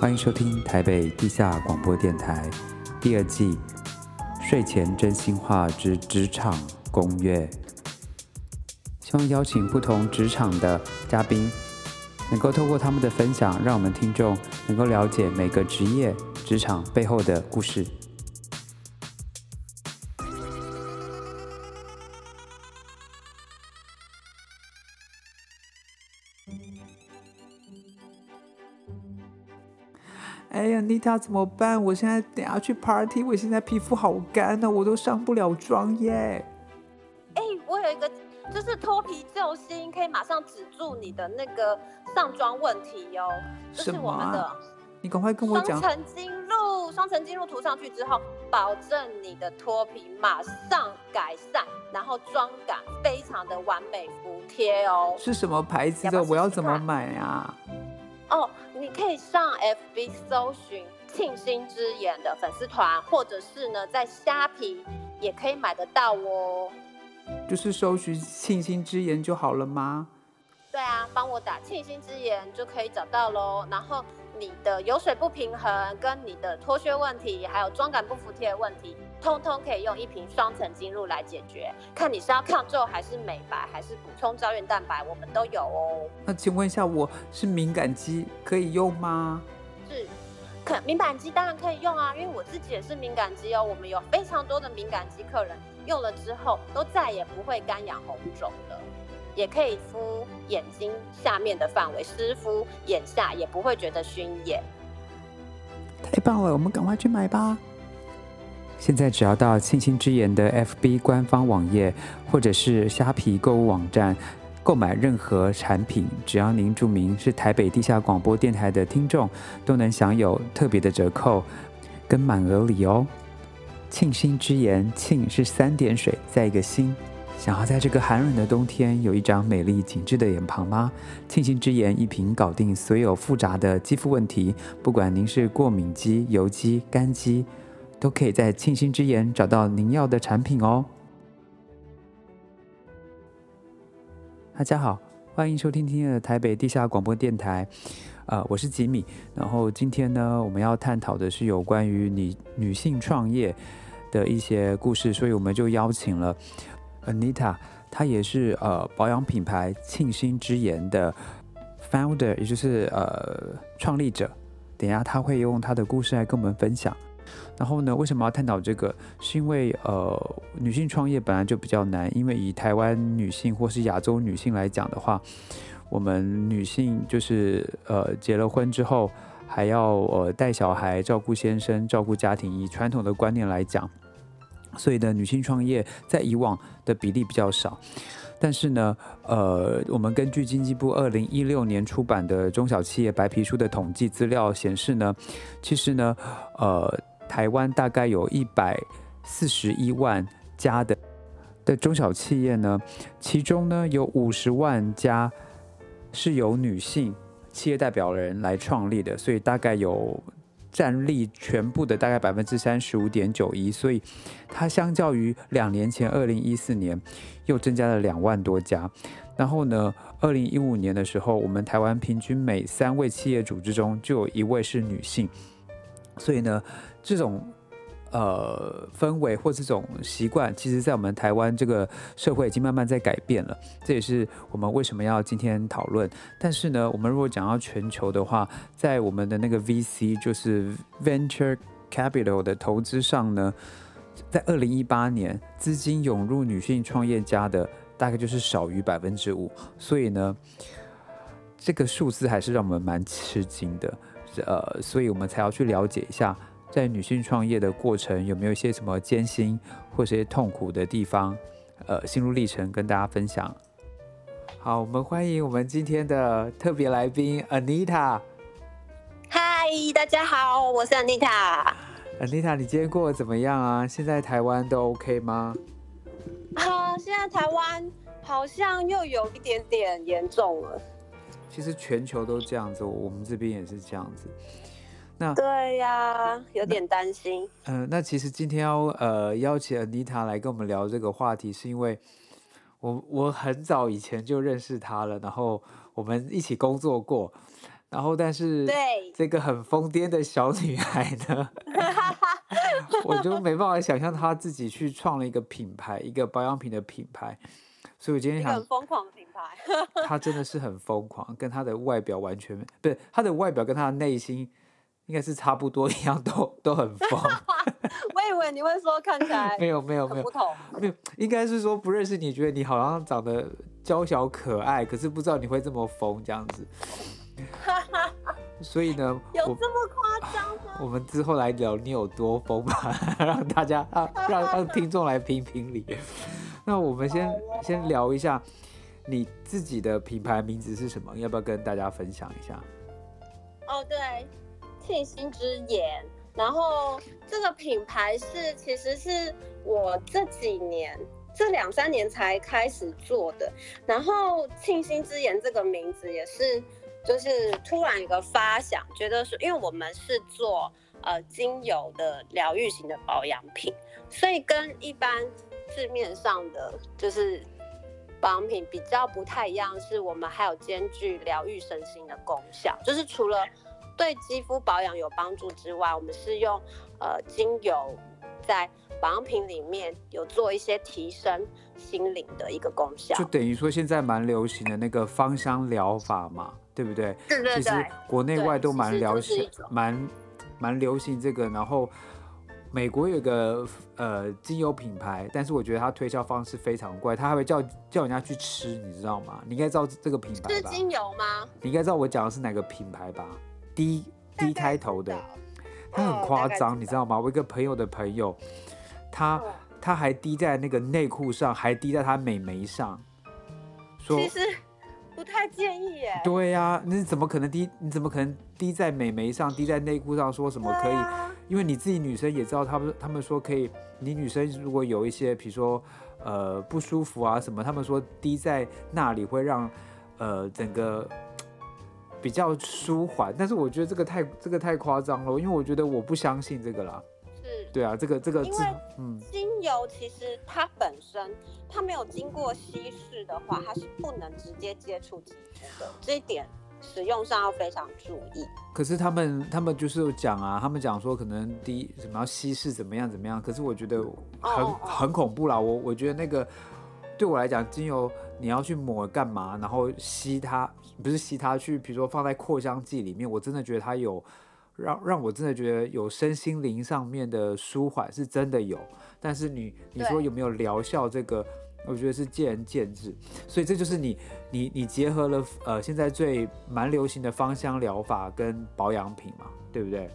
欢迎收听台北地下广播电台第二季睡前真心话之职场攻略。希望邀请不同职场的嘉宾，能够透过他们的分享，让我们听众能够了解每个职业职场背后的故事。哎呀，妮塔怎么办？我现在等下去 party，我现在皮肤好干呢，我都上不了妆耶。哎，我有一个就是脱皮救星，可以马上止住你的那个上妆问题哟。什么啊？这是我们的，你赶快跟我讲。双层精露，双层精露涂上去之后，保证你的脱皮马上改善，然后妆感非常的完美服帖哦。是什么牌子的？要要我要怎么买啊？哦，你可以上 FB 搜寻庆心之言的粉丝团，或者是呢，在虾皮也可以买得到哦。就是搜寻庆心之言就好了吗？对啊，帮我打庆心之言就可以找到喽。然后你的油水不平衡、跟你的脱屑问题，还有妆感不服帖的问题，通通可以用一瓶双层精露来解决。看你是要抗皱还是美白，还是补充胶原蛋白，我们都有哦。那请问一下，我是敏感肌，可以用吗？是，可敏感肌当然可以用啊，因为我自己也是敏感肌哦。我们有非常多的敏感肌客人用了之后，都再也不会干痒红肿的。也可以敷眼睛下面的范围，湿敷眼下也不会觉得熏眼。太棒了，我们赶快去买吧！现在只要到沁心之言的 FB 官方网页，或者是虾皮购物网站购买任何产品，只要您注明是台北地下广播电台的听众，都能享有特别的折扣跟满额礼哦。庆心之言，庆是三点水，再一个心。想要在这个寒冷的冬天有一张美丽紧致的脸庞吗？沁心之言一瓶搞定所有复杂的肌肤问题，不管您是过敏肌、油肌、干肌，都可以在沁心之言找到您要的产品哦。大家好，欢迎收听今天的台北地下广播电台，呃，我是吉米。然后今天呢，我们要探讨的是有关于女女性创业的一些故事，所以我们就邀请了。Anita，她也是呃保养品牌沁心之言的 founder，也就是呃创立者。等下她会用她的故事来跟我们分享。然后呢，为什么要探讨这个？是因为呃女性创业本来就比较难，因为以台湾女性或是亚洲女性来讲的话，我们女性就是呃结了婚之后还要呃带小孩、照顾先生、照顾家庭，以传统的观念来讲。所以呢，女性创业在以往的比例比较少，但是呢，呃，我们根据经济部二零一六年出版的中小企业白皮书的统计资料显示呢，其实呢，呃，台湾大概有一百四十一万家的的中小企业呢，其中呢有五十万家是由女性企业代表人来创立的，所以大概有。占力全部的大概百分之三十五点九一，所以它相较于两年前二零一四年又增加了两万多家。然后呢，二零一五年的时候，我们台湾平均每三位企业组织中就有一位是女性，所以呢，这种。呃，氛围或这种习惯，其实，在我们台湾这个社会已经慢慢在改变了。这也是我们为什么要今天讨论。但是呢，我们如果讲到全球的话，在我们的那个 VC，就是 Venture Capital 的投资上呢，在二零一八年，资金涌入女性创业家的大概就是少于百分之五。所以呢，这个数字还是让我们蛮吃惊的。呃，所以我们才要去了解一下。在女性创业的过程，有没有一些什么艰辛或是一些痛苦的地方？呃，心路历程跟大家分享。好，我们欢迎我们今天的特别来宾 Anita。嗨，大家好，我是 Anita。Anita，你今天过得怎么样啊？现在台湾都 OK 吗？啊，现在台湾好像又有一点点严重了。其实全球都这样子，我们这边也是这样子。那对呀，有点担心。嗯、呃，那其实今天要呃邀请 Anita 来跟我们聊这个话题，是因为我我很早以前就认识她了，然后我们一起工作过，然后但是对这个很疯癫的小女孩呢，我就没办法想象她自己去创了一个品牌，一个保养品的品牌。所以我今天想，很疯狂的品牌，她真的是很疯狂，跟她的外表完全不是，她的外表跟她的内心应该是差不多一样，都都很疯。我以为你会说看起来没有没有没有不同，没有，应该是说不认识你，觉得你好像长得娇小可爱，可是不知道你会这么疯这样子。所以呢，有这么夸张吗？我们之后来聊你有多疯吧，让大家让让让听众来评评理。那我们先先聊一下你自己的品牌名字是什么？要不要跟大家分享一下？哦，对，沁心之言。然后这个品牌是其实是我这几年这两三年才开始做的。然后沁心之言这个名字也是。就是突然有个发想，觉得说，因为我们是做呃精油的疗愈型的保养品，所以跟一般市面上的就是保养品比较不太一样，是我们还有兼具疗愈身心的功效。就是除了对肌肤保养有帮助之外，我们是用呃精油在保养品里面有做一些提升心灵的一个功效。就等于说现在蛮流行的那个芳香疗法嘛。对不对？对对对，其实国内外都蛮流行，蛮蛮流行这个。然后美国有个呃精油品牌，但是我觉得它推销方式非常怪，它还会叫叫人家去吃，你知道吗？你应该知道这个品牌吧？是精油吗？你应该知道我讲的是哪个品牌吧？D D 开头的，他很夸张，你知道吗？我一个朋友的朋友，他他还滴在那个内裤上，还滴在他美眉上，说。其实不太建议耶。对呀、啊，你怎么可能滴？你怎么可能滴在美眉上，滴在内裤上？说什么可以？啊、因为你自己女生也知道，他们他们说可以。你女生如果有一些，比如说呃不舒服啊什么，他们说滴在那里会让呃整个比较舒缓。但是我觉得这个太这个太夸张了，因为我觉得我不相信这个啦。是对啊，这个这个，因为精油其实它本身它没有经过稀释的话，它是不能直接接触肌肤的，这一点使用上要非常注意。可是他们他们就是有讲啊，他们讲说可能第一什么要稀释怎么样怎么样，可是我觉得很、哦、很恐怖啦。我我觉得那个对我来讲，精油你要去抹干嘛？然后吸它不是吸它去，比如说放在扩香剂里面，我真的觉得它有。让让我真的觉得有身心灵上面的舒缓是真的有，但是你你说有没有疗效？这个我觉得是见仁见智。所以这就是你你你结合了呃现在最蛮流行的芳香疗法跟保养品嘛，对不对？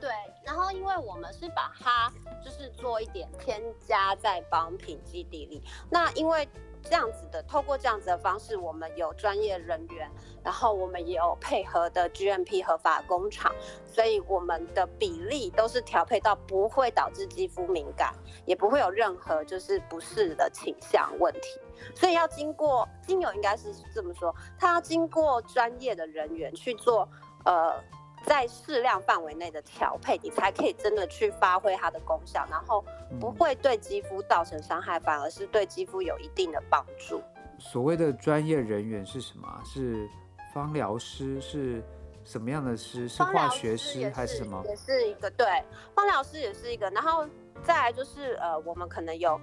对。然后因为我们是把它就是做一点添加在保养品基底里，那因为。这样子的，透过这样子的方式，我们有专业人员，然后我们也有配合的 GMP 合法工厂，所以我们的比例都是调配到不会导致肌肤敏感，也不会有任何就是不适的倾向问题。所以要经过精油，应该是这么说，它要经过专业的人员去做，呃。在适量范围内的调配，你才可以真的去发挥它的功效，然后不会对肌肤造成伤害，反而是对肌肤有一定的帮助。所谓的专业人员是什么？是芳疗师？是什么样的师？是化学师还是什么？也是一个对，芳疗师也是一个。然后再来就是呃，我们可能有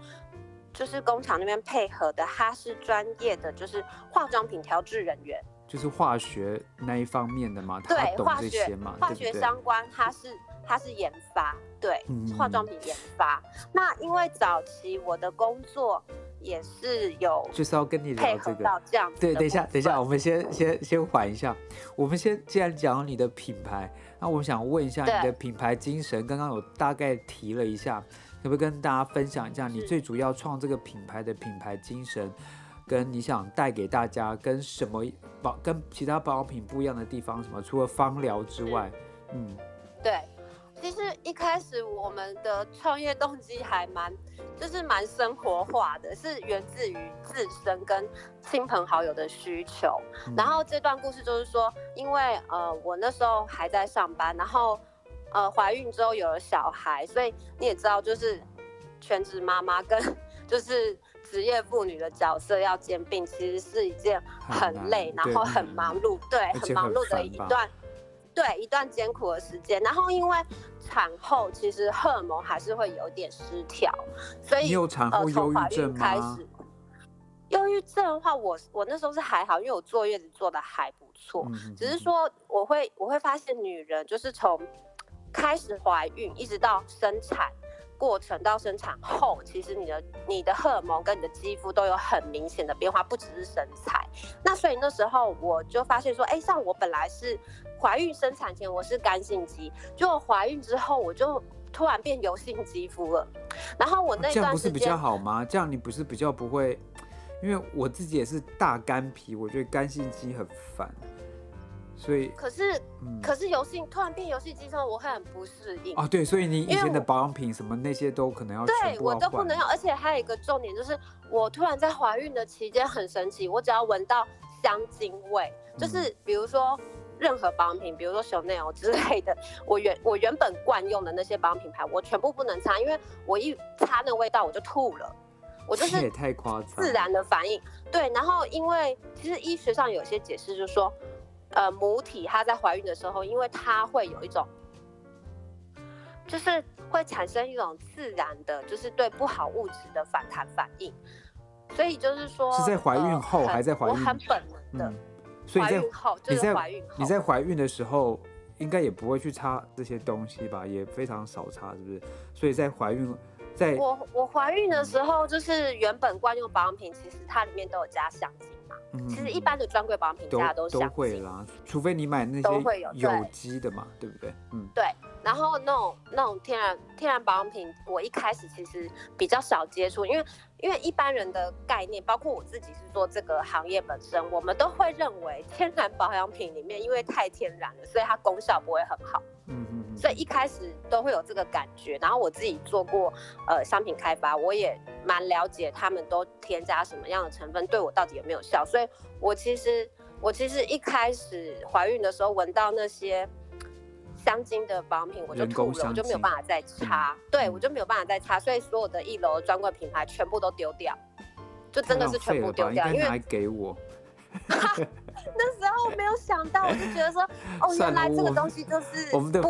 就是工厂那边配合的，他是专业的，就是化妆品调制人员。就是化学那一方面的嘛，对，他懂这些嘛，化学相关，它是它是研发，对，嗯、化妆品研发。那因为早期我的工作也是有，就是要跟你聊这个，这样对，等一下，等一下，我们先先先缓一下。我们先既然讲你的品牌，那我想问一下你的品牌精神，刚刚有大概提了一下，可不可以跟大家分享一下你最主要创这个品牌的品牌精神？跟你想带给大家跟什么保跟其他保养品不一样的地方？什么？除了芳疗之外，嗯，对，其实一开始我们的创业动机还蛮，就是蛮生活化的，是源自于自身跟亲朋好友的需求。嗯、然后这段故事就是说，因为呃我那时候还在上班，然后呃怀孕之后有了小孩，所以你也知道，就是全职妈妈跟 就是。职业妇女的角色要兼并，其实是一件很累，很然后很忙碌，对，很忙碌的一段，对，一段艰苦的时间。然后因为产后其实荷尔蒙还是会有点失调，所以你有产后忧郁症吗？呃、开始忧郁症的话，我我那时候是还好，因为我坐月子坐的还不错，嗯、只是说我会我会发现女人就是从开始怀孕一直到生产。过程到生产后，其实你的你的荷尔蒙跟你的肌肤都有很明显的变化，不只是身材。那所以那时候我就发现说，哎，像我本来是怀孕生产前我是干性肌，就怀孕之后我就突然变油性肌肤了。然后我那这样不是比较好吗？这样你不是比较不会？因为我自己也是大干皮，我觉得干性肌很烦。所以，可是，嗯、可是游戏突然变游戏机之后，我会很不适应啊。对，所以你以前的保养品什么那些都可能要要。对，我都不能用。而且还有一个重点就是，我突然在怀孕的期间很神奇，我只要闻到香精味，就是比如说任何保养品，比如说 Chanel 之类的，我原我原本惯用的那些保养品牌，我全部不能擦，因为我一擦那味道我就吐了。我就是也太夸张，自然的反应。对，然后因为其实医学上有些解释就是说。呃，母体她在怀孕的时候，因为它会有一种，就是会产生一种自然的，就是对不好物质的反弹反应，所以就是说是在怀孕后还在怀孕，我很本能的，所以在怀孕后就是怀孕后，你在怀孕的时候应该也不会去擦这些东西吧，也非常少擦，是不是？所以在怀孕，在我我怀孕的时候，就是原本惯用保养品，其实它里面都有加香精。其实一般的专柜保养品大家都，都会啦，除非你买那些有机的嘛，对，对不对？嗯，对。然后那种那种天然天然保养品，我一开始其实比较少接触，因为因为一般人的概念，包括我自己是做这个行业本身，我们都会认为天然保养品里面因为太天然了，所以它功效不会很好。嗯嗯。所以一开始都会有这个感觉，然后我自己做过呃商品开发，我也蛮了解他们都添加什么样的成分，对我到底有没有效。所以我其实我其实一开始怀孕的时候闻到那些香精的保养品，我就吐了，我就没有办法再擦，嗯、对我就没有办法再擦，所以所有的一楼专柜品牌全部都丢掉，就真的是全部丢掉，因为还给我。那时候没有想到，我就觉得说，哦，原来这个东西就是不好，我们的肤，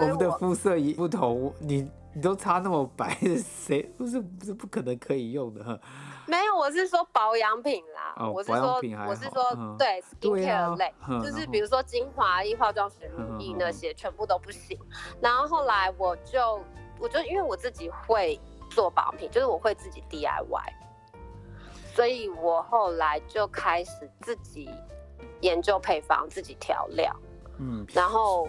我们的肤色也不同，你你都擦那么白，谁不是不是不可能可以用的？没有，我是说保养品啦，哦、我是说我是说、嗯、对 skincare 类，嗯、就是比如说精华液、化妆水、乳液那些，全部都不行。然后后来我就我就因为我自己会做保养品，就是我会自己 DIY。所以我后来就开始自己研究配方，自己调料，嗯，然后，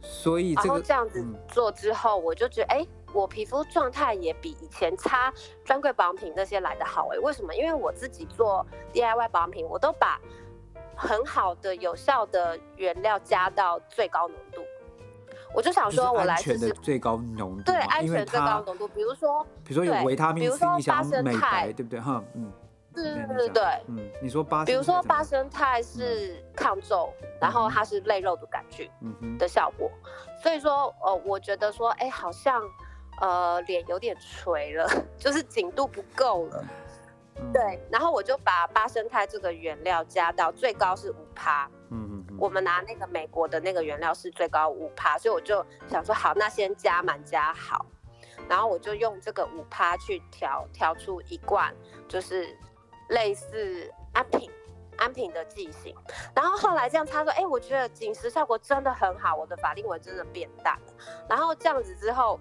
所以、这个、然后这样子做之后，我就觉得，哎、我皮肤状态也比以前擦专柜保养品那些来的好，哎，为什么？因为我自己做 DIY 保养品，我都把很好的、有效的原料加到最高浓度。我就想说，我来试试最高浓度，对，安全最高浓度，比如说，比如说有维他命 C，你想美白，对不对？哈，嗯，对对对，嗯，你说八，比如说八生肽是。抗皱，然后它是类肉毒杆菌的效果，所以说，呃，我觉得说，哎，好像，呃，脸有点垂了，就是紧度不够了，对，然后我就把八生态这个原料加到最高是五趴，嗯。我们拿那个美国的那个原料是最高五趴，所以我就想说好，那先加满加好，然后我就用这个五趴去调调出一罐，就是类似安瓶安瓶的剂型，然后后来这样他说，哎，我觉得紧实效果真的很好，我的法令纹真的变淡了，然后这样子之后，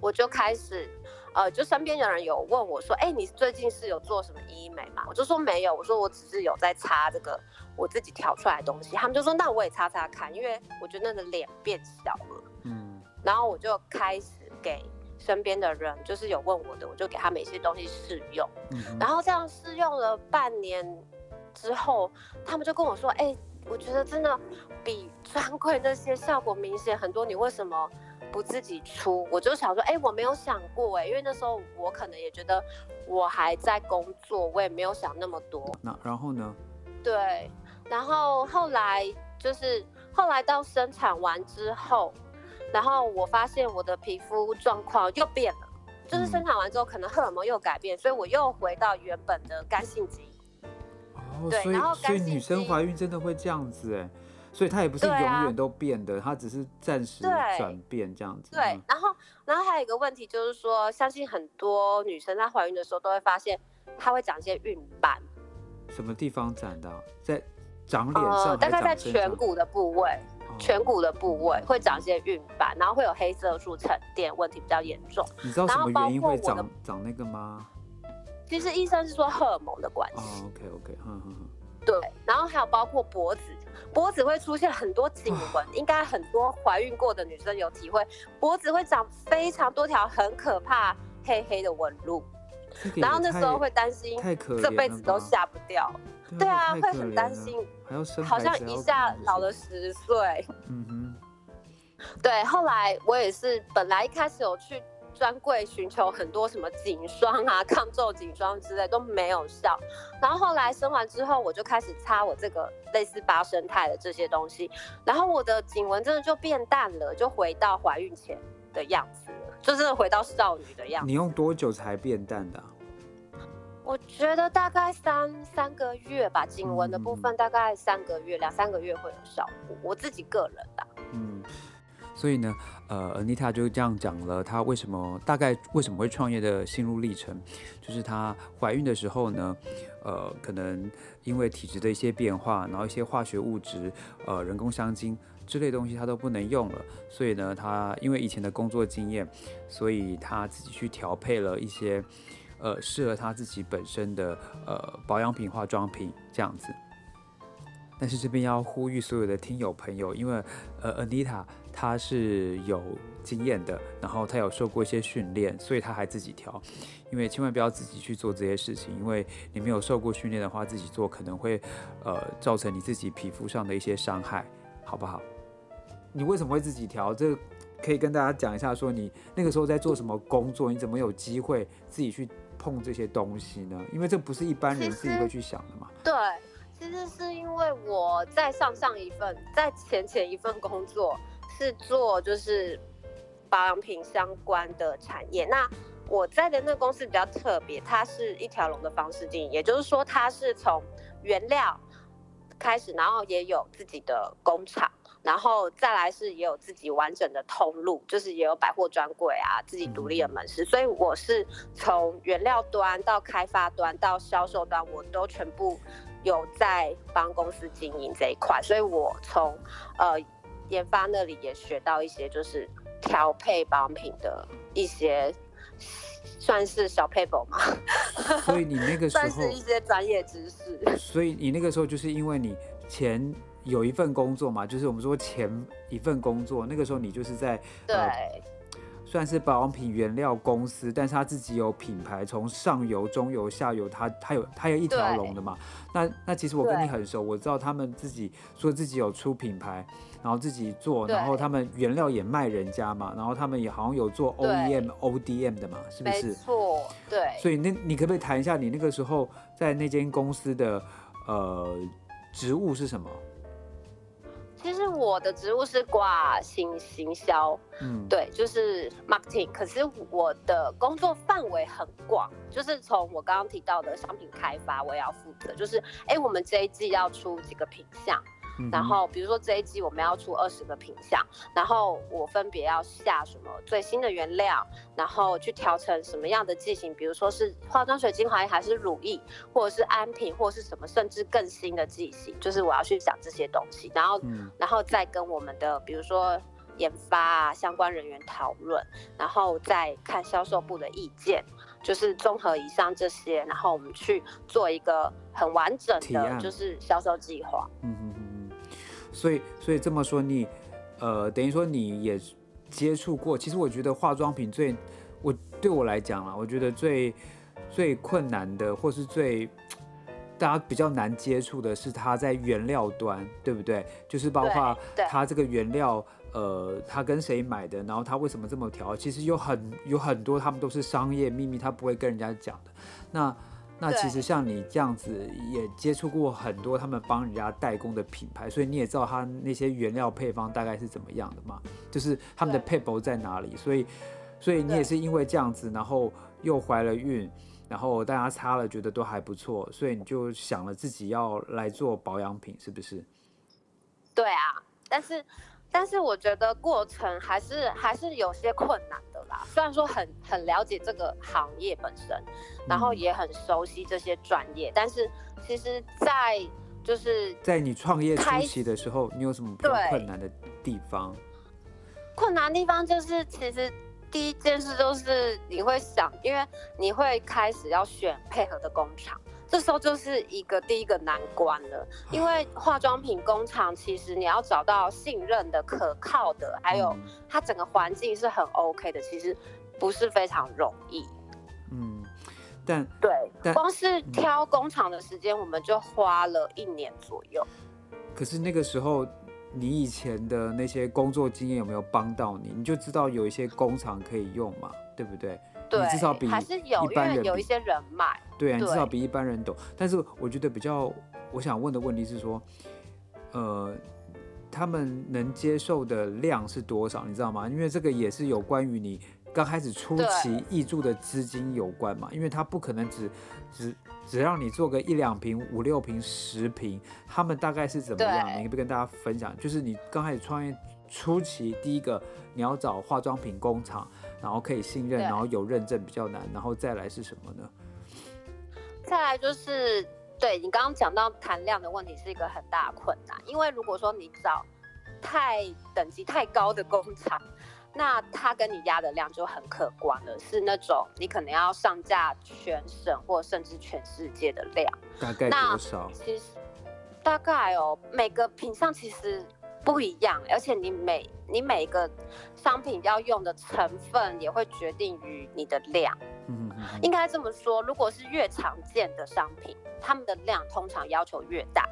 我就开始。呃，就身边有人有问我说，哎、欸，你最近是有做什么医美吗？我就说没有，我说我只是有在擦这个我自己调出来的东西。他们就说那我也擦擦看，因为我觉得那个脸变小了。嗯，然后我就开始给身边的人，就是有问我的，我就给他们一些东西试用。嗯，然后这样试用了半年之后，他们就跟我说，哎、欸，我觉得真的比专柜那些效果明显很多，你为什么？不自己出，我就想说，哎、欸，我没有想过，哎，因为那时候我可能也觉得我还在工作，我也没有想那么多。那然后呢？对，然后后来就是后来到生产完之后，然后我发现我的皮肤状况又变了，就是生产完之后可能荷尔蒙又改变，所以我又回到原本的干性基因。哦，对，所以然后所以女生怀孕真的会这样子哎。所以它也不是永远都变的，啊、它只是暂时转变这样子。对，嗯、然后，然后还有一个问题就是说，相信很多女生在怀孕的时候都会发现，她会长一些孕斑。什么地方长的？在长脸上、呃？大概在颧骨的部位，哦、颧骨的部位会长一些孕斑，然后会有黑色素沉淀，问题比较严重。你知道什么原因会长长那个吗？其实医生是说荷尔蒙的关系。哦，OK OK，嗯哼哼。对，然后还有包括脖子，脖子会出现很多颈纹，应该很多怀孕过的女生有体会，脖子会长非常多条很可怕黑黑的纹路，然后那时候会担心，这辈子都下不掉。对啊，会很担心，好像一下老了十岁。嗯哼，对，后来我也是，本来一开始有去。专柜寻求很多什么颈霜啊、抗皱颈霜之类都没有效，然后后来生完之后，我就开始擦我这个类似八生态的这些东西，然后我的颈纹真的就变淡了，就回到怀孕前的样子了，就真的回到少女的样子。你用多久才变淡的啊？我觉得大概三三个月吧，颈纹的部分大概三个月，两三个月会有效果。我自己个人的。嗯。所以呢，呃，Anita 就这样讲了，她为什么大概为什么会创业的心路历程，就是她怀孕的时候呢，呃，可能因为体质的一些变化，然后一些化学物质，呃，人工香精之类东西她都不能用了，所以呢，她因为以前的工作经验，所以她自己去调配了一些，呃，适合她自己本身的呃保养品、化妆品这样子。但是这边要呼吁所有的听友朋友，因为呃，Anita 她是有经验的，然后她有受过一些训练，所以她还自己调。因为千万不要自己去做这些事情，因为你没有受过训练的话，自己做可能会呃造成你自己皮肤上的一些伤害，好不好？你为什么会自己调？这可以跟大家讲一下，说你那个时候在做什么工作？你怎么有机会自己去碰这些东西呢？因为这不是一般人自己会去想的嘛。对。其实是因为我在上上一份，在前前一份工作是做就是保养品相关的产业。那我在的那个公司比较特别，它是一条龙的方式经营，也就是说它是从原料开始，然后也有自己的工厂，然后再来是也有自己完整的通路，就是也有百货专柜啊，自己独立的门市。所以我是从原料端到开发端到销售端，我都全部。有在帮公司经营这一块，所以我从呃研发那里也学到一些，就是调配保养品的一些算是小撇步嘛。所以你那个时候算是一些专业知识。所以你那个时候就是因为你前有一份工作嘛，就是我们说前一份工作，那个时候你就是在对。呃算是保养品原料公司，但是他自己有品牌，从上游、中游、下游，他他有他有一条龙的嘛。那那其实我跟你很熟，我知道他们自己说自己有出品牌，然后自己做，然后他们原料也卖人家嘛，然后他们也好像有做 OEM、ODM 的嘛，是不是？没错，对。所以那你可不可以谈一下你那个时候在那间公司的呃职务是什么？其实我的职务是挂行行销，嗯，对，就是 marketing。可是我的工作范围很广，就是从我刚刚提到的商品开发，我也要负责，就是哎，我们这一季要出几个品项。然后，比如说这一季我们要出二十个品相，然后我分别要下什么最新的原料，然后去调成什么样的剂型，比如说是化妆水、精华液还是乳液，或者是安瓶，或者是什么，甚至更新的剂型，就是我要去想这些东西，然后，然后再跟我们的比如说研发啊相关人员讨论，然后再看销售部的意见，就是综合以上这些，然后我们去做一个很完整的，就是销售计划。嗯嗯。所以，所以这么说，你，呃，等于说你也接触过。其实我觉得化妆品最，我对我来讲啊，我觉得最最困难的，或是最大家比较难接触的是它在原料端，对不对？就是包括它这个原料，呃，它跟谁买的，然后它为什么这么调，其实有很有很多，他们都是商业秘密，他不会跟人家讲的。那那其实像你这样子也接触过很多他们帮人家代工的品牌，所以你也知道他那些原料配方大概是怎么样的嘛？就是他们的配方在哪里？所以，所以你也是因为这样子，然后又怀了孕，然后大家擦了觉得都还不错，所以你就想了自己要来做保养品，是不是？对啊，但是但是我觉得过程还是还是有些困难的啦。虽然说很很了解这个行业本身，然后也很熟悉这些专业，嗯、但是其实，在就是在你创业初期的时候，你有什么困难的地方？困难的地方就是，其实第一件事就是你会想，因为你会开始要选配合的工厂，这时候就是一个第一个难关了。因为化妆品工厂其实你要找到信任的、可靠的，还有它整个环境是很 OK 的，其实不是非常容易。嗯。但对，但光是挑工厂的时间，我们就花了一年左右。可是那个时候，你以前的那些工作经验有没有帮到你？你就知道有一些工厂可以用嘛，对不对？对，你至少比还是有，因为有一些人脉。对啊，你至少比一般人懂。但是我觉得比较，我想问的问题是说，呃，他们能接受的量是多少？你知道吗？因为这个也是有关于你。刚开始初期易住的资金有关嘛？因为他不可能只只只让你做个一两瓶、五六瓶、十瓶，他们大概是怎么样？你可不可以跟大家分享？就是你刚开始创业初期，第一个你要找化妆品工厂，然后可以信任，然后有认证比较难，然后再来是什么呢？再来就是对你刚刚讲到谈量的问题是一个很大的困难，因为如果说你找太等级太高的工厂。那他跟你压的量就很可观了，是那种你可能要上架全省或甚至全世界的量。大概多少？其实大概哦，每个品项其实不一样，而且你每你每一个商品要用的成分也会决定于你的量。嗯。应该这么说，如果是越常见的商品，他们的量通常要求越大。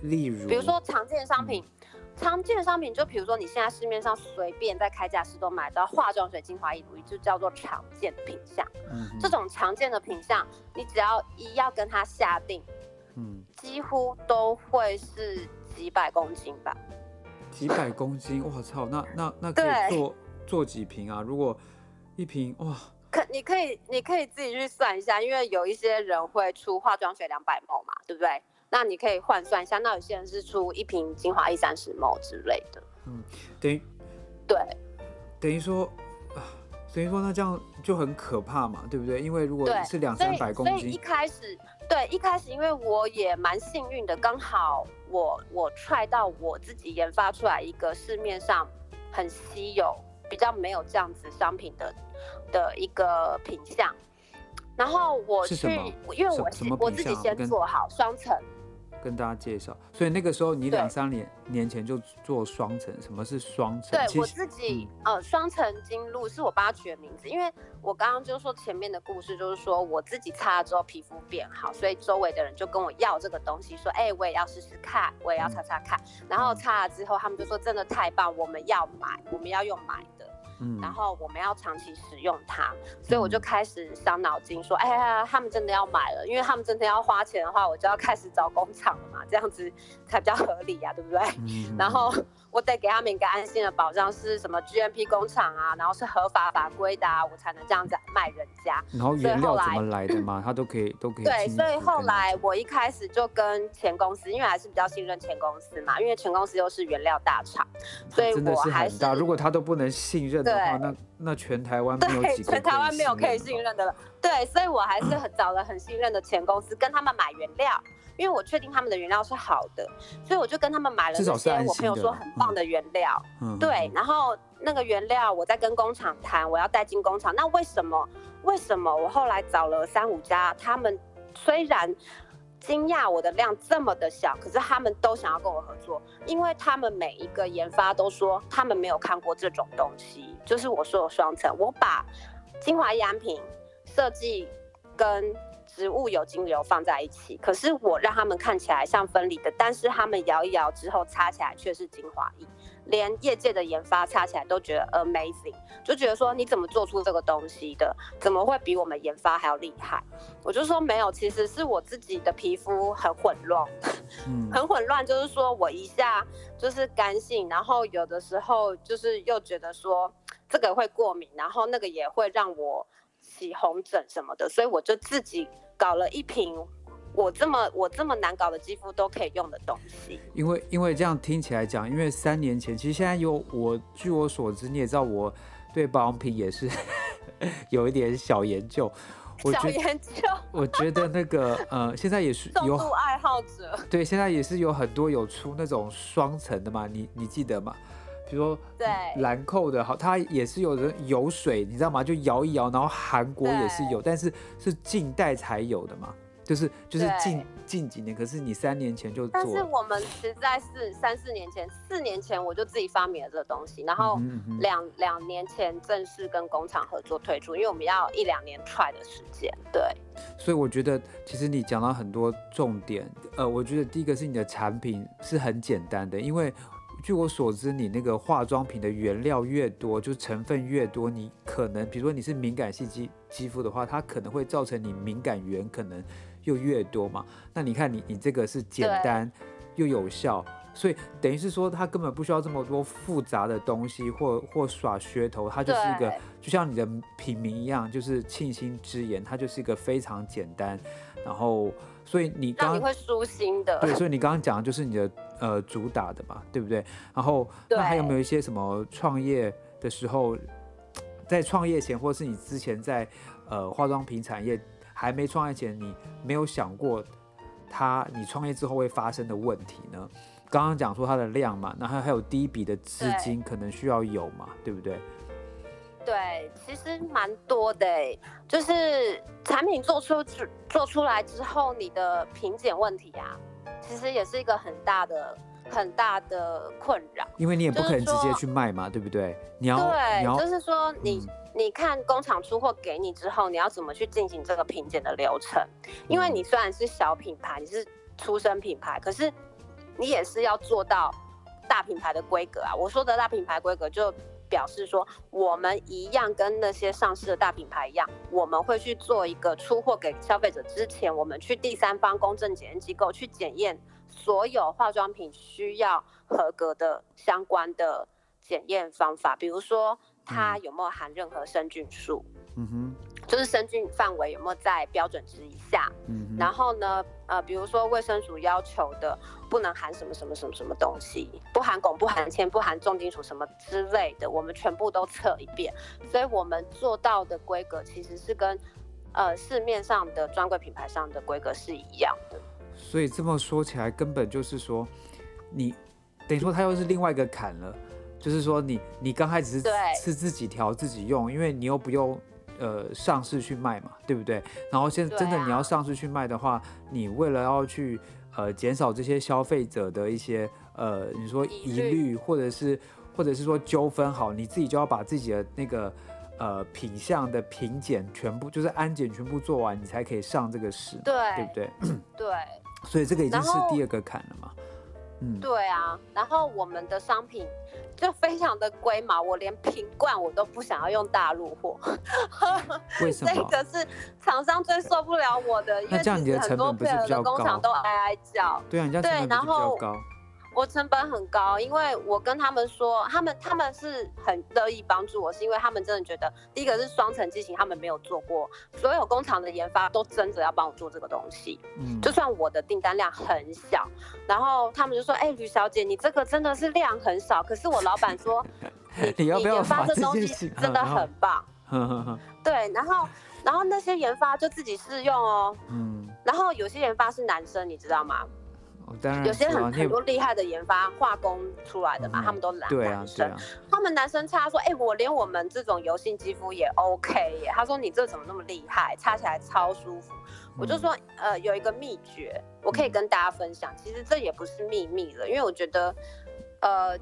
例如，比如说常见商品。嗯常见的商品，就比如说你现在市面上随便在开架市都买到化妆水、精华液，就叫做常见品项。嗯，这种常见的品项，你只要一要跟它下定，嗯，几乎都会是几百公斤吧。几百公斤，我操！那那那可以做做几瓶啊？如果一瓶哇，可你可以你可以自己去算一下，因为有一些人会出化妆水两百 ml 嘛，对不对？那你可以换算一下，那有些人是出一瓶精华液三十 ml 之类的。嗯，等于，对，等于说，啊，等于说那这样就很可怕嘛，对不对？因为如果是两三百公斤，所以一开始，对，一开始因为我也蛮幸运的，刚好我我踹到我自己研发出来一个市面上很稀有、比较没有这样子商品的的一个品相，然后我去，因为我我自己先做好双层。跟大家介绍，所以那个时候你两三年年前就做双层，什么是双层？对我自己，嗯、呃，双层精露是我帮他取的名字，因为我刚刚就说前面的故事，就是说我自己擦了之后皮肤变好，所以周围的人就跟我要这个东西，说，哎、欸，我也要试试看，我也要擦擦看，嗯、然后擦了之后，他们就说真的太棒，我们要买，我们要用买的。嗯，然后我们要长期使用它，所以我就开始伤脑筋说，哎呀，他们真的要买了，因为他们真的要花钱的话，我就要开始找工厂了嘛，这样子才比较合理呀、啊，对不对？嗯、然后我得给他们一个安心的保障，是什么 GMP 工厂啊，然后是合法法规的啊，我才能这样子卖人家。然后原料怎么来的嘛，他都可以都可以。对，所以后来我一开始就跟前公司，因为还是比较信任前公司嘛，因为前公司又是原料大厂，所以我还是，是很大。如果他都不能信任。的话，那那全台湾 没有几个，全台湾没有可以信任的了。对，所以我还是很找了很信任的前公司，跟他们买原料，因为我确定他们的原料是好的，所以我就跟他们买了这些我朋友说很棒的原料。嗯，对，然后那个原料我在跟工厂谈，我要带进工厂。那为什么？为什么我后来找了三五家，他们虽然。惊讶我的量这么的小，可是他们都想要跟我合作，因为他们每一个研发都说他们没有看过这种东西，就是我说的双层，我把精华样品设计跟植物油精油放在一起，可是我让他们看起来像分离的，但是他们摇一摇之后擦起来却是精华液。连业界的研发擦起来都觉得 amazing，就觉得说你怎么做出这个东西的？怎么会比我们研发还要厉害？我就说没有，其实是我自己的皮肤很混乱，嗯、很混乱，就是说我一下就是干性，然后有的时候就是又觉得说。这个会过敏，然后那个也会让我起红疹什么的，所以我就自己搞了一瓶我这么我这么难搞的肌肤都可以用的东西。因为因为这样听起来讲，因为三年前其实现在有我据我所知，你也知道我对保养品也是 有一点小研究。我小研究，我觉得那个呃，现在也是有爱好者。对，现在也是有很多有出那种双层的嘛，你你记得吗？比如说对兰蔻的，好，它也是有人有水，你知道吗？就摇一摇，然后韩国也是有，但是是近代才有的嘛。就是就是近近几年，可是你三年前就做。但是我们实在是三四年前，四年前我就自己发明了这个东西，然后两两、嗯、年前正式跟工厂合作推出，因为我们要一两年 try 的时间。对。所以我觉得，其实你讲到很多重点，呃，我觉得第一个是你的产品是很简单的，因为据我所知，你那个化妆品的原料越多，就成分越多，你可能比如说你是敏感性肌肌肤的话，它可能会造成你敏感源可能。又越多嘛，那你看你你这个是简单又有效，所以等于是说它根本不需要这么多复杂的东西或或耍噱头，它就是一个就像你的品名一样，就是沁心之言，它就是一个非常简单，然后所以你刚刚你会舒心的，对，所以你刚刚讲的就是你的呃主打的嘛，对不对？然后那还有没有一些什么创业的时候，在创业前或是你之前在呃化妆品产业？还没创业前，你没有想过它，你创业之后会发生的问题呢？刚刚讲说它的量嘛，然后还有第一笔的资金可能需要有嘛，对，对不对？对，其实蛮多的，就是产品做出做出来之后，你的品检问题啊，其实也是一个很大的很大的困扰，因为你也不可能直接去卖嘛，对不对？你要对，就是说你。嗯你看工厂出货给你之后，你要怎么去进行这个品检的流程？因为你虽然是小品牌，你是出身品牌，可是你也是要做到大品牌的规格啊。我说的大品牌规格，就表示说我们一样跟那些上市的大品牌一样，我们会去做一个出货给消费者之前，我们去第三方公证检验机构去检验所有化妆品需要合格的相关的检验方法，比如说。它有没有含任何生菌素？嗯哼，就是生菌范围有没有在标准值以下？嗯哼，然后呢，呃，比如说卫生署要求的，不能含什么什么什么什么东西，不含汞、不含铅、不含重金属什么之类的，我们全部都测一遍。所以我们做到的规格其实是跟呃市面上的专柜品牌上的规格是一样的。所以这么说起来，根本就是说，你等于说它又是另外一个坎了。就是说你，你你刚开始是是自己调自己用，因为你又不用呃上市去卖嘛，对不对？然后现在真的你要上市去卖的话，啊、你为了要去呃减少这些消费者的一些呃你说疑虑，或者是或者是说纠纷，好，你自己就要把自己的那个呃品相的品检全部就是安检全部做完，你才可以上这个市，对，对不对？对，所以这个已经是第二个坎了嘛。嗯，对啊，然后我们的商品就非常的龟毛，我连瓶罐我都不想要用大陆货。为什么？这个是厂商最受不了我的，因为其实很多配合的工厂都哀哀叫。对啊，你这样成本比较高。我成本很高，因为我跟他们说，他们他们是很乐意帮助我，是因为他们真的觉得，第一个是双层机型，他们没有做过，所有工厂的研发都争着要帮我做这个东西。嗯，就算我的订单量很小，然后他们就说，哎、欸，吕小姐，你这个真的是量很少，可是我老板说，你你要不要研发这东西真的很棒。对，然后然后那些研发就自己试用哦。嗯，然后有些研发是男生，你知道吗？有些很很多厉害的研发化工出来的嘛，他们都男男生，他们男生擦说，哎，我连我们这种油性肌肤也 OK 耶。他说你这怎么那么厉害，擦起来超舒服。我就说，呃，有一个秘诀，我可以跟大家分享。其实这也不是秘密了，因为我觉得，呃，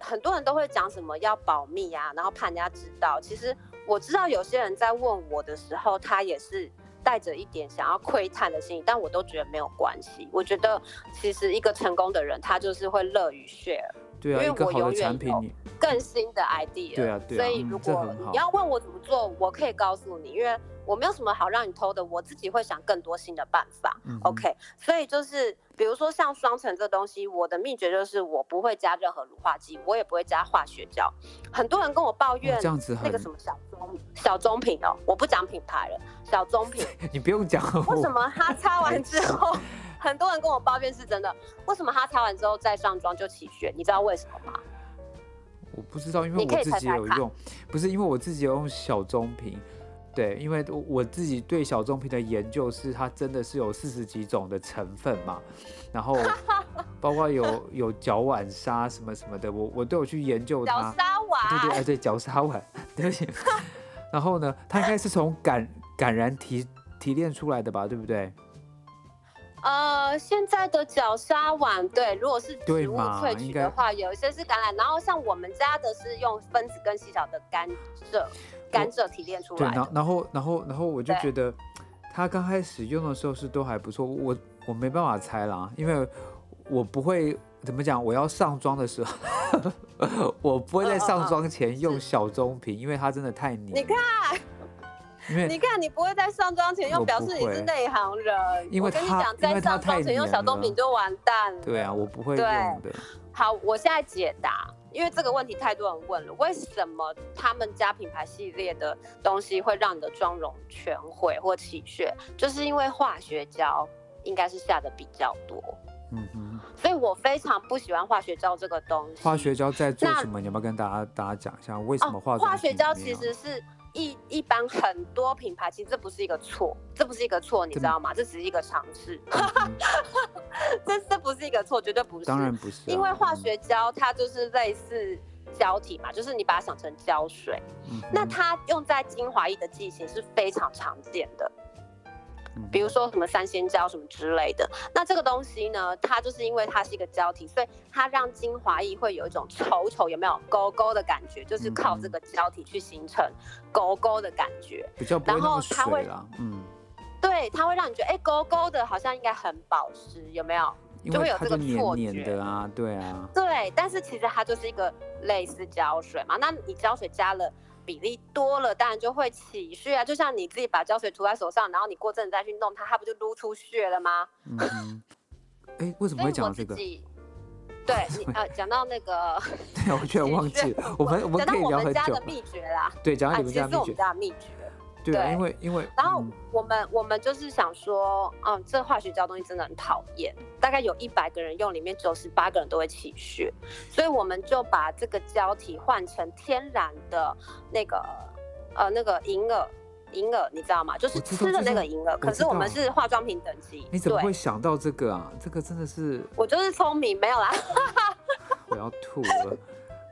很多人都会讲什么要保密啊，然后怕人家知道。其实我知道有些人在问我的时候，他也是。带着一点想要窥探的心理，但我都觉得没有关系。我觉得其实一个成功的人，他就是会乐于 share。对啊，因为我永远有更新的 idea。对啊，对啊。所以如果你要问我怎么做，我可以告诉你，因为我没有什么好让你偷的，我自己会想更多新的办法。嗯、OK，所以就是比如说像双层这东西，我的秘诀就是我不会加任何乳化剂，我也不会加化学胶。很多人跟我抱怨这样子那个什么小棕小棕瓶哦，我不讲品牌了，小棕瓶，你不用讲。为什么它擦完之后，很多人跟我抱怨是真的？为什么它擦完之后再上妆就起屑？你知道为什么吗？我不知道，因为我自己有用，不是因为我自己有用小棕瓶。对，因为我自己对小棕瓶的研究是，它真的是有四十几种的成分嘛，然后 包括有有角碗沙什么什么的，我我都有去研究它。角鲨烷。对对，哎对，角鲨烷，对不起。然后呢，它应该是从感感染提提炼出来的吧，对不对？呃，现在的角鲨烷，对，如果是植物萃取的话，有一些是橄榄，然后像我们家的是用分子更细小的甘蔗。甘蔗提炼出来。对，然然后然后然后我就觉得，他刚开始用的时候是都还不错。我我没办法猜啦，因为我不会怎么讲。我要上妆的时候，我不会在上妆前用小棕瓶，因为它真的太黏。你看，因为你看你不会在上妆前用，表示你是内行人。因为我跟你讲，在上妆前用小棕瓶就完蛋了。对啊，我不会用的。好，我现在解答。因为这个问题太多人问了，为什么他们家品牌系列的东西会让你的妆容全毁或起屑？就是因为化学胶应该是下的比较多。嗯哼。所以我非常不喜欢化学胶这个东西。化学胶在做什么？你要不要跟大家大家讲一下为什么化、哦？化学胶其实是。一一般很多品牌其实这不是一个错，这不是一个错，你知道吗？这只是一个尝试，这这不是一个错，绝对不是。当然不是、啊，因为化学胶它就是类似胶体嘛，就是你把它想成胶水，嗯、那它用在精华液的剂型是非常常见的。比如说什么三鲜胶什么之类的，那这个东西呢，它就是因为它是一个胶体，所以它让精华液会有一种稠稠有没有勾勾的感觉，就是靠这个胶体去形成勾勾的感觉，比较不会那么水了。嗯，对，它会让你觉得哎、欸、勾勾的，好像应该很保湿，有没有？就会有这个错觉的啊，对啊。对，但是其实它就是一个类似胶水嘛，那你胶水加了。比例多了，当然就会起屑啊！就像你自己把胶水涂在手上，然后你过阵子再去弄它，它不就撸出血了吗？嗯，哎，为什么会讲这个？对你啊，讲到那个，对，我居然忘记了。我们我们可以聊很久。讲到我们家的秘诀啦，对，讲到你们家秘诀。其实是我们家的秘诀。对，因为因为，然后我们、嗯、我们就是想说，嗯，这化学胶东西真的很讨厌，大概有一百个人用，里面九十八个人都会起屑，所以我们就把这个胶体换成天然的那个，呃，那个银耳，银耳你知道吗？就是吃的那个银耳，可是我们是化妆品等级。你怎么会想到这个啊？这个真的是，我就是聪明，没有啦，我要吐了。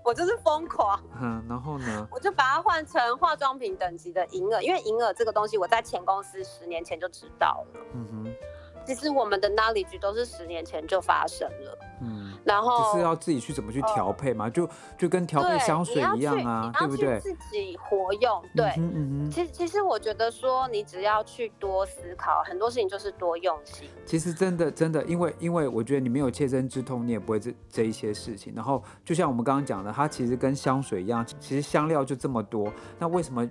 我就是疯狂，嗯，然后呢？我就把它换成化妆品等级的银耳，因为银耳这个东西我在前公司十年前就知道了。嗯哼，其实我们的 knowledge 都是十年前就发生了。嗯，然后就是要自己去怎么去调配嘛，呃、就就跟调配香水一样啊，对不对？自己活用，对。嗯嗯。其实其实我觉得说，你只要去多思考，很多事情就是多用心。其实真的真的，因为因为我觉得你没有切身之痛，你也不会这这一些事情。然后就像我们刚刚讲的，它其实跟香水一样，其实香料就这么多，那为什么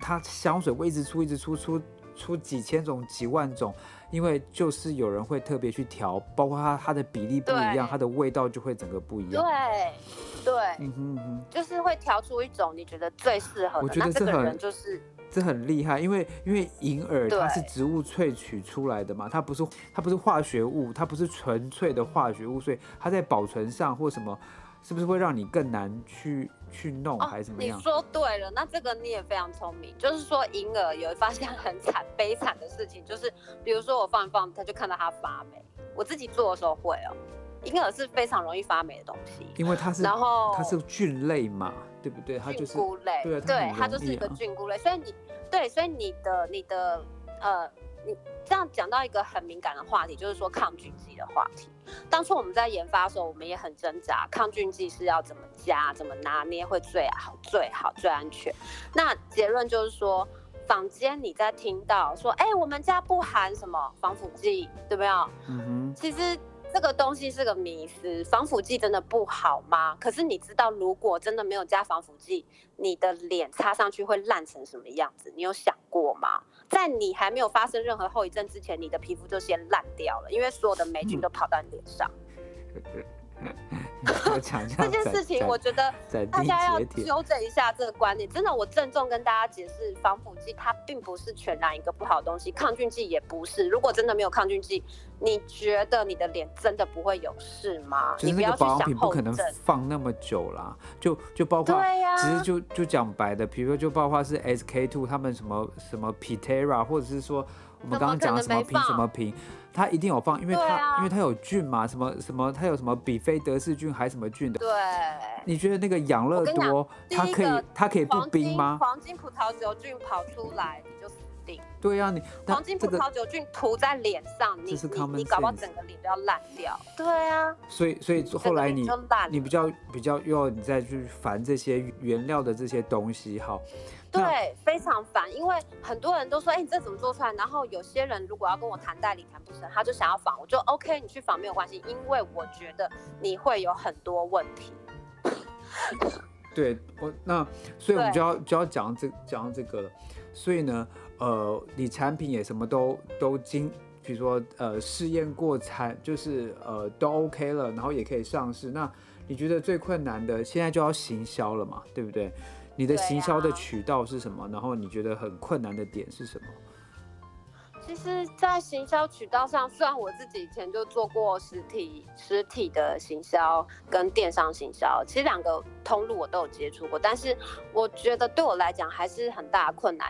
它香水会一直出一直出出出几千种几万种？因为就是有人会特别去调，包括它它的比例不一样，它的味道就会整个不一样。对，对，嗯哼嗯哼，就是会调出一种你觉得最适合的。我觉得这个人就是这很厉害，因为因为银耳它是植物萃取出来的嘛，它不是它不是化学物，它不是纯粹的化学物，所以它在保存上或什么。是不是会让你更难去去弄，还是怎么样？你说对了，那这个你也非常聪明。就是说银耳有发现很惨悲惨的事情，就是比如说我放一放，它就看到它发霉。我自己做的时候会哦，银耳是非常容易发霉的东西，因为它是，然后它是菌类嘛，对不对？它就是菌菇类，对，对，它就是一个菌菇类，所以你对，所以你的你的呃。你这样讲到一个很敏感的话题，就是说抗菌剂的话题。当初我们在研发的时候，我们也很挣扎，抗菌剂是要怎么加、怎么拿捏会最好、最好、最安全。那结论就是说，坊间你在听到说，哎、欸，我们家不含什么防腐剂，对不对？嗯哼。其实这个东西是个迷思，防腐剂真的不好吗？可是你知道，如果真的没有加防腐剂，你的脸擦上去会烂成什么样子？你有想过？过吗？在你还没有发生任何后遗症之前，你的皮肤就先烂掉了，因为所有的霉菌都跑到你脸上。这件事情，我觉得大家要纠正一下这个观念。真的，我郑重跟大家解释，防腐剂它并不是全然一个不好的东西，抗菌剂也不是。如果真的没有抗菌剂，你觉得你的脸真的不会有事吗？就是那个保养品不可能放那么久啦，就就包括，对呀，其实就就讲白的，比如说就包括是 SK two 他们什么什么 Pitera，或者是说我们刚刚讲什么瓶什么瓶。它一定有放，因为它、啊、因为它有菌嘛，什么什么，它有什么比菲德氏菌还什么菌的。对。你觉得那个养乐多，它可以它可以不冰吗？黄金葡萄球菌跑出来你就死定。对啊，你黄金葡萄球菌涂在脸上，你你你搞不好整个脸都要烂掉。对啊。所以所以后来你你比较比较又要你再去烦这些原料的这些东西哈。对，非常烦，因为很多人都说，哎，你这怎么做出来？然后有些人如果要跟我谈代理谈不成，他就想要仿，我就 OK，你去仿没有关系，因为我觉得你会有很多问题。对，我那所以我们就要就要讲这讲到这个了。所以呢，呃，你产品也什么都都经，比如说呃试验过产，就是呃都 OK 了，然后也可以上市。那你觉得最困难的，现在就要行销了嘛，对不对？你的行销的渠道是什么？啊、然后你觉得很困难的点是什么？其实，在行销渠道上，虽然我自己以前就做过实体实体的行销跟电商行销，其实两个通路我都有接触过，但是我觉得对我来讲还是很大的困难，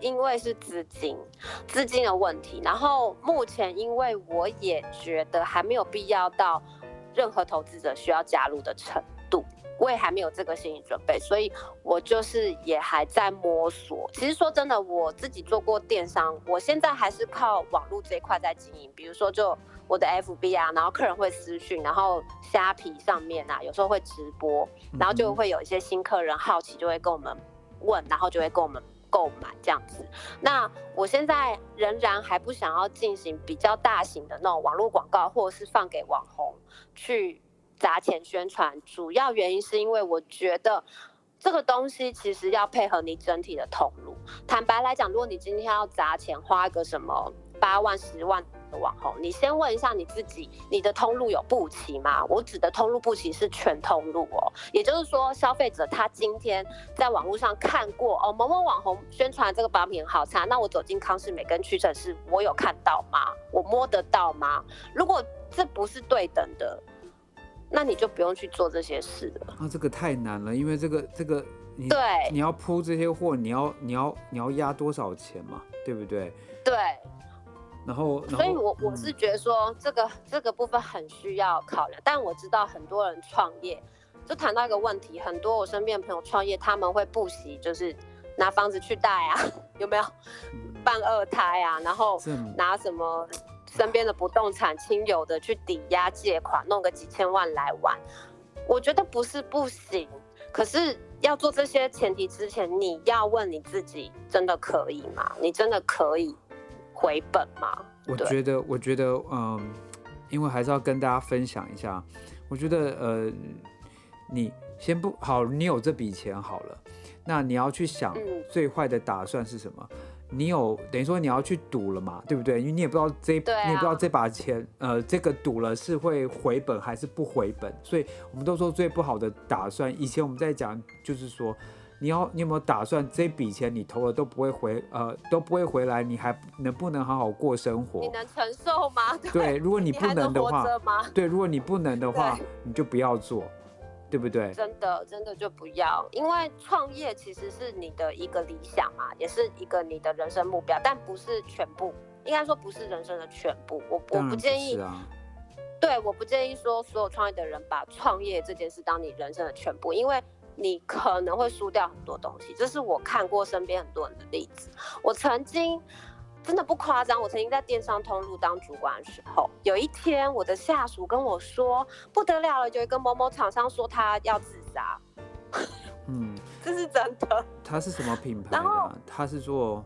因为是资金资金的问题。然后目前，因为我也觉得还没有必要到任何投资者需要加入的程度。我也还没有这个心理准备，所以我就是也还在摸索。其实说真的，我自己做过电商，我现在还是靠网络这一块在经营。比如说，就我的 FB 啊，然后客人会私讯，然后虾皮上面啊，有时候会直播，然后就会有一些新客人好奇，就会跟我们问，然后就会跟我们购买这样子。那我现在仍然还不想要进行比较大型的那种网络广告，或者是放给网红去。砸钱宣传，主要原因是因为我觉得这个东西其实要配合你整体的通路。坦白来讲，如果你今天要砸钱花个什么八万、十万的网红，你先问一下你自己，你的通路有不齐吗？我指的通路不齐是全通路哦，也就是说，消费者他今天在网络上看过哦，某某网红宣传这个保品好差，那我走进康是美跟屈臣氏，我有看到吗？我摸得到吗？如果这不是对等的。那你就不用去做这些事了。啊，这个太难了，因为这个这个你对你要铺这些货，你要你要你要压多少钱嘛，对不对？对。然后，然后所以我我是觉得说这个、嗯、这个部分很需要考量，但我知道很多人创业就谈到一个问题，很多我身边的朋友创业他们会不惜就是拿房子去贷啊，有没有？办二胎啊，然后拿什么？身边的不动产、亲友的去抵押借款，弄个几千万来玩，我觉得不是不行。可是要做这些前提之前，你要问你自己：真的可以吗？你真的可以回本吗？我觉得，我觉得，嗯，因为还是要跟大家分享一下。我觉得，呃，你先不好，你有这笔钱好了，那你要去想最坏的打算是什么？嗯你有等于说你要去赌了嘛，对不对？因为你也不知道这，啊、你也不知道这把钱，呃，这个赌了是会回本还是不回本，所以我们都说最不好的打算。以前我们在讲，就是说你要你有没有打算这笔钱你投了都不会回，呃，都不会回来，你还能不能好好过生活？你能承受吗？对，对，如果你不能的话，对，如果你不能的话，你就不要做。对不对？真的，真的就不要，因为创业其实是你的一个理想嘛，也是一个你的人生目标，但不是全部，应该说不是人生的全部。我我不建议，啊、对，我不建议说所有创业的人把创业这件事当你人生的全部，因为你可能会输掉很多东西。这是我看过身边很多人的例子，我曾经。真的不夸张，我曾经在电商通路当主管的时候，有一天我的下属跟我说，不得了了，有一个某某厂商说他要自杀。嗯，这是真的。他是什么品牌的？然后他是做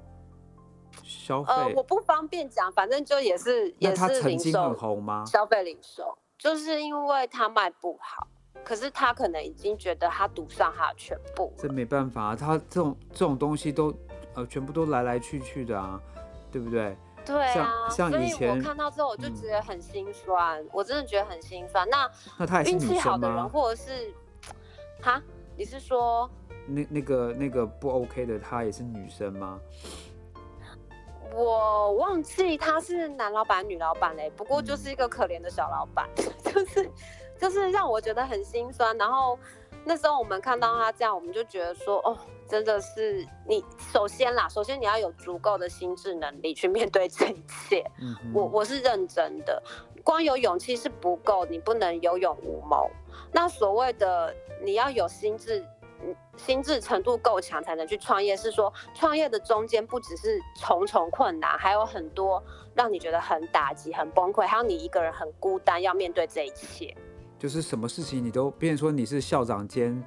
消费。呃，我不方便讲，反正就也是也是零售。他曾经很红吗？消费零售，就是因为他卖不好，可是他可能已经觉得他赌上他的全部。这没办法，他这种这种东西都。呃全部都来来去去的啊，对不对？对啊，像像以前，所以我看到之后我就觉得很心酸，嗯、我真的觉得很心酸。那那他运气好的人，或者是，哈，你是说那那个那个不 OK 的，他也是女生吗？我忘记他是男老板女老板嘞，不过就是一个可怜的小老板，嗯、就是就是让我觉得很心酸。然后那时候我们看到他这样，我们就觉得说，哦，真的是你首先啦，首先你要有足够的心智能力去面对这一切。嗯、我我是认真的，光有勇气是不够，你不能有勇无谋。那所谓的你要有心智。心智程度够强才能去创业，是说创业的中间不只是重重困难，还有很多让你觉得很打击、很崩溃，还有你一个人很孤单要面对这一切。就是什么事情你都，变成说你是校长兼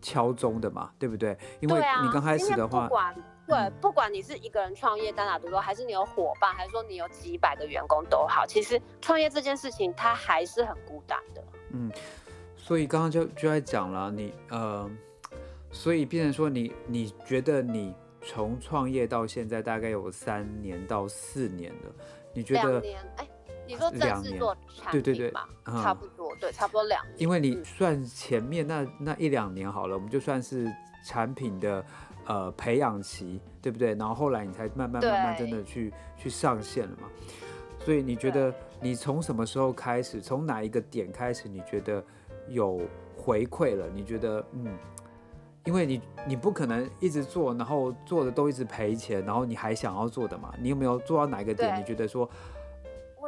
敲钟的嘛，对不对？因为你刚开始的话，不管对，不管你是一个人创业单打独斗，还是你有伙伴，还是说你有几百个员工都好，其实创业这件事情它还是很孤单的。嗯，所以刚刚就就在讲了，你呃。所以变成说你，你你觉得你从创业到现在大概有三年到四年了，你觉得？两年？哎，你说正式做产？对对对，嗯、差不多，对，差不多两年。因为你算前面那那一两年好了，我们就算是产品的呃培养期，对不对？然后后来你才慢慢慢慢真的去去上线了嘛。所以你觉得你从什么时候开始，从哪一个点开始，你觉得有回馈了？你觉得嗯？因为你你不可能一直做，然后做的都一直赔钱，然后你还想要做的嘛？你有没有做到哪一个点？你觉得说，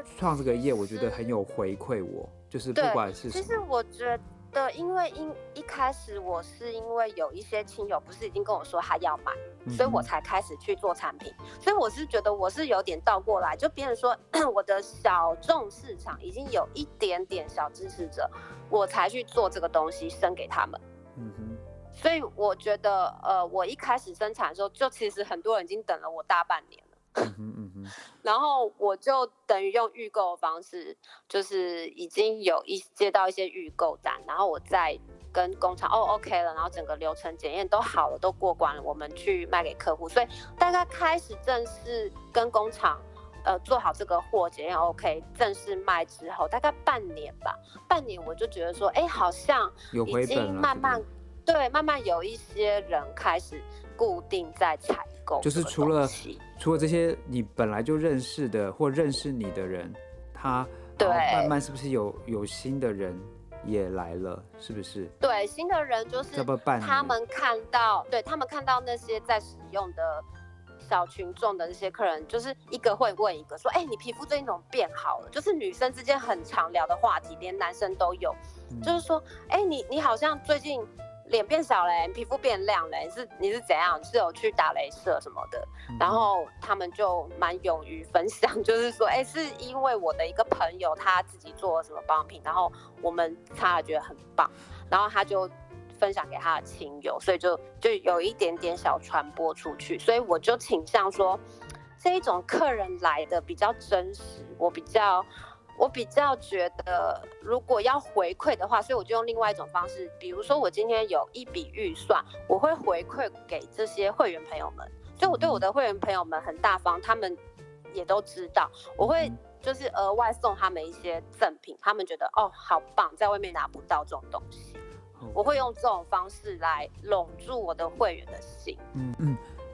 创这个业，我觉得很有回馈我，就是不管是。其实我觉得，因为因一开始我是因为有一些亲友不是已经跟我说他要买，嗯、所以我才开始去做产品。所以我是觉得我是有点倒过来，就别人说 我的小众市场已经有一点点小支持者，我才去做这个东西，生给他们。嗯哼。所以我觉得，呃，我一开始生产的时候，就其实很多人已经等了我大半年了。嗯嗯。然后我就等于用预购的方式，就是已经有一接到一些预购单，然后我再跟工厂哦 OK 了，然后整个流程检验都好了，都过关了，我们去卖给客户。所以大概开始正式跟工厂，呃，做好这个货检验 OK，正式卖之后，大概半年吧，半年我就觉得说，哎，好像已经慢慢。对，慢慢有一些人开始固定在采购，就是除了除了这些你本来就认识的或认识你的人，他对慢慢是不是有有新的人也来了？是不是？对，新的人就是他们看到，对他们看到那些在使用的小群众的那些客人，就是一个会问一个说：“哎，你皮肤最近怎么变好了？”就是女生之间很常聊的话题，连男生都有，嗯、就是说：“哎，你你好像最近。”脸变小了，皮肤变亮了，你是你是怎样？是有去打镭射什么的？嗯、然后他们就蛮勇于分享，就是说，哎，是因为我的一个朋友他自己做了什么保养品，然后我们擦了觉得很棒，然后他就分享给他的亲友，所以就就有一点点小传播出去。所以我就倾向说，这一种客人来的比较真实，我比较。我比较觉得，如果要回馈的话，所以我就用另外一种方式，比如说我今天有一笔预算，我会回馈给这些会员朋友们，所以我对我的会员朋友们很大方，他们也都知道，我会就是额外送他们一些赠品，他们觉得哦好棒，在外面拿不到这种东西，我会用这种方式来笼住我的会员的心。嗯嗯。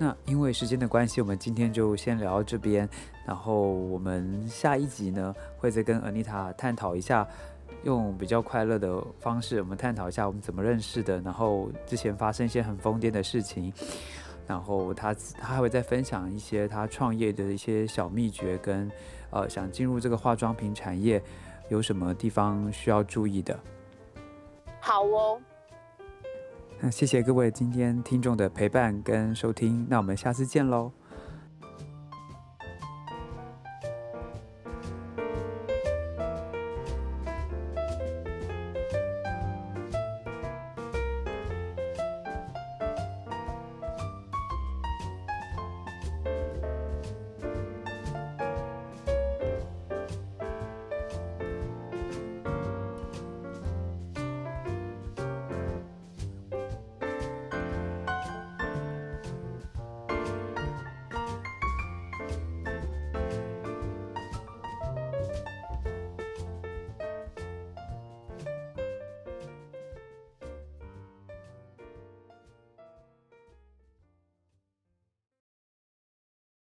那因为时间的关系，我们今天就先聊到这边。然后我们下一集呢，会再跟 Anita 探讨一下，用比较快乐的方式，我们探讨一下我们怎么认识的。然后之前发生一些很疯癫的事情，然后他他还会再分享一些他创业的一些小秘诀，跟呃想进入这个化妆品产业有什么地方需要注意的。好哦。那谢谢各位今天听众的陪伴跟收听，那我们下次见喽。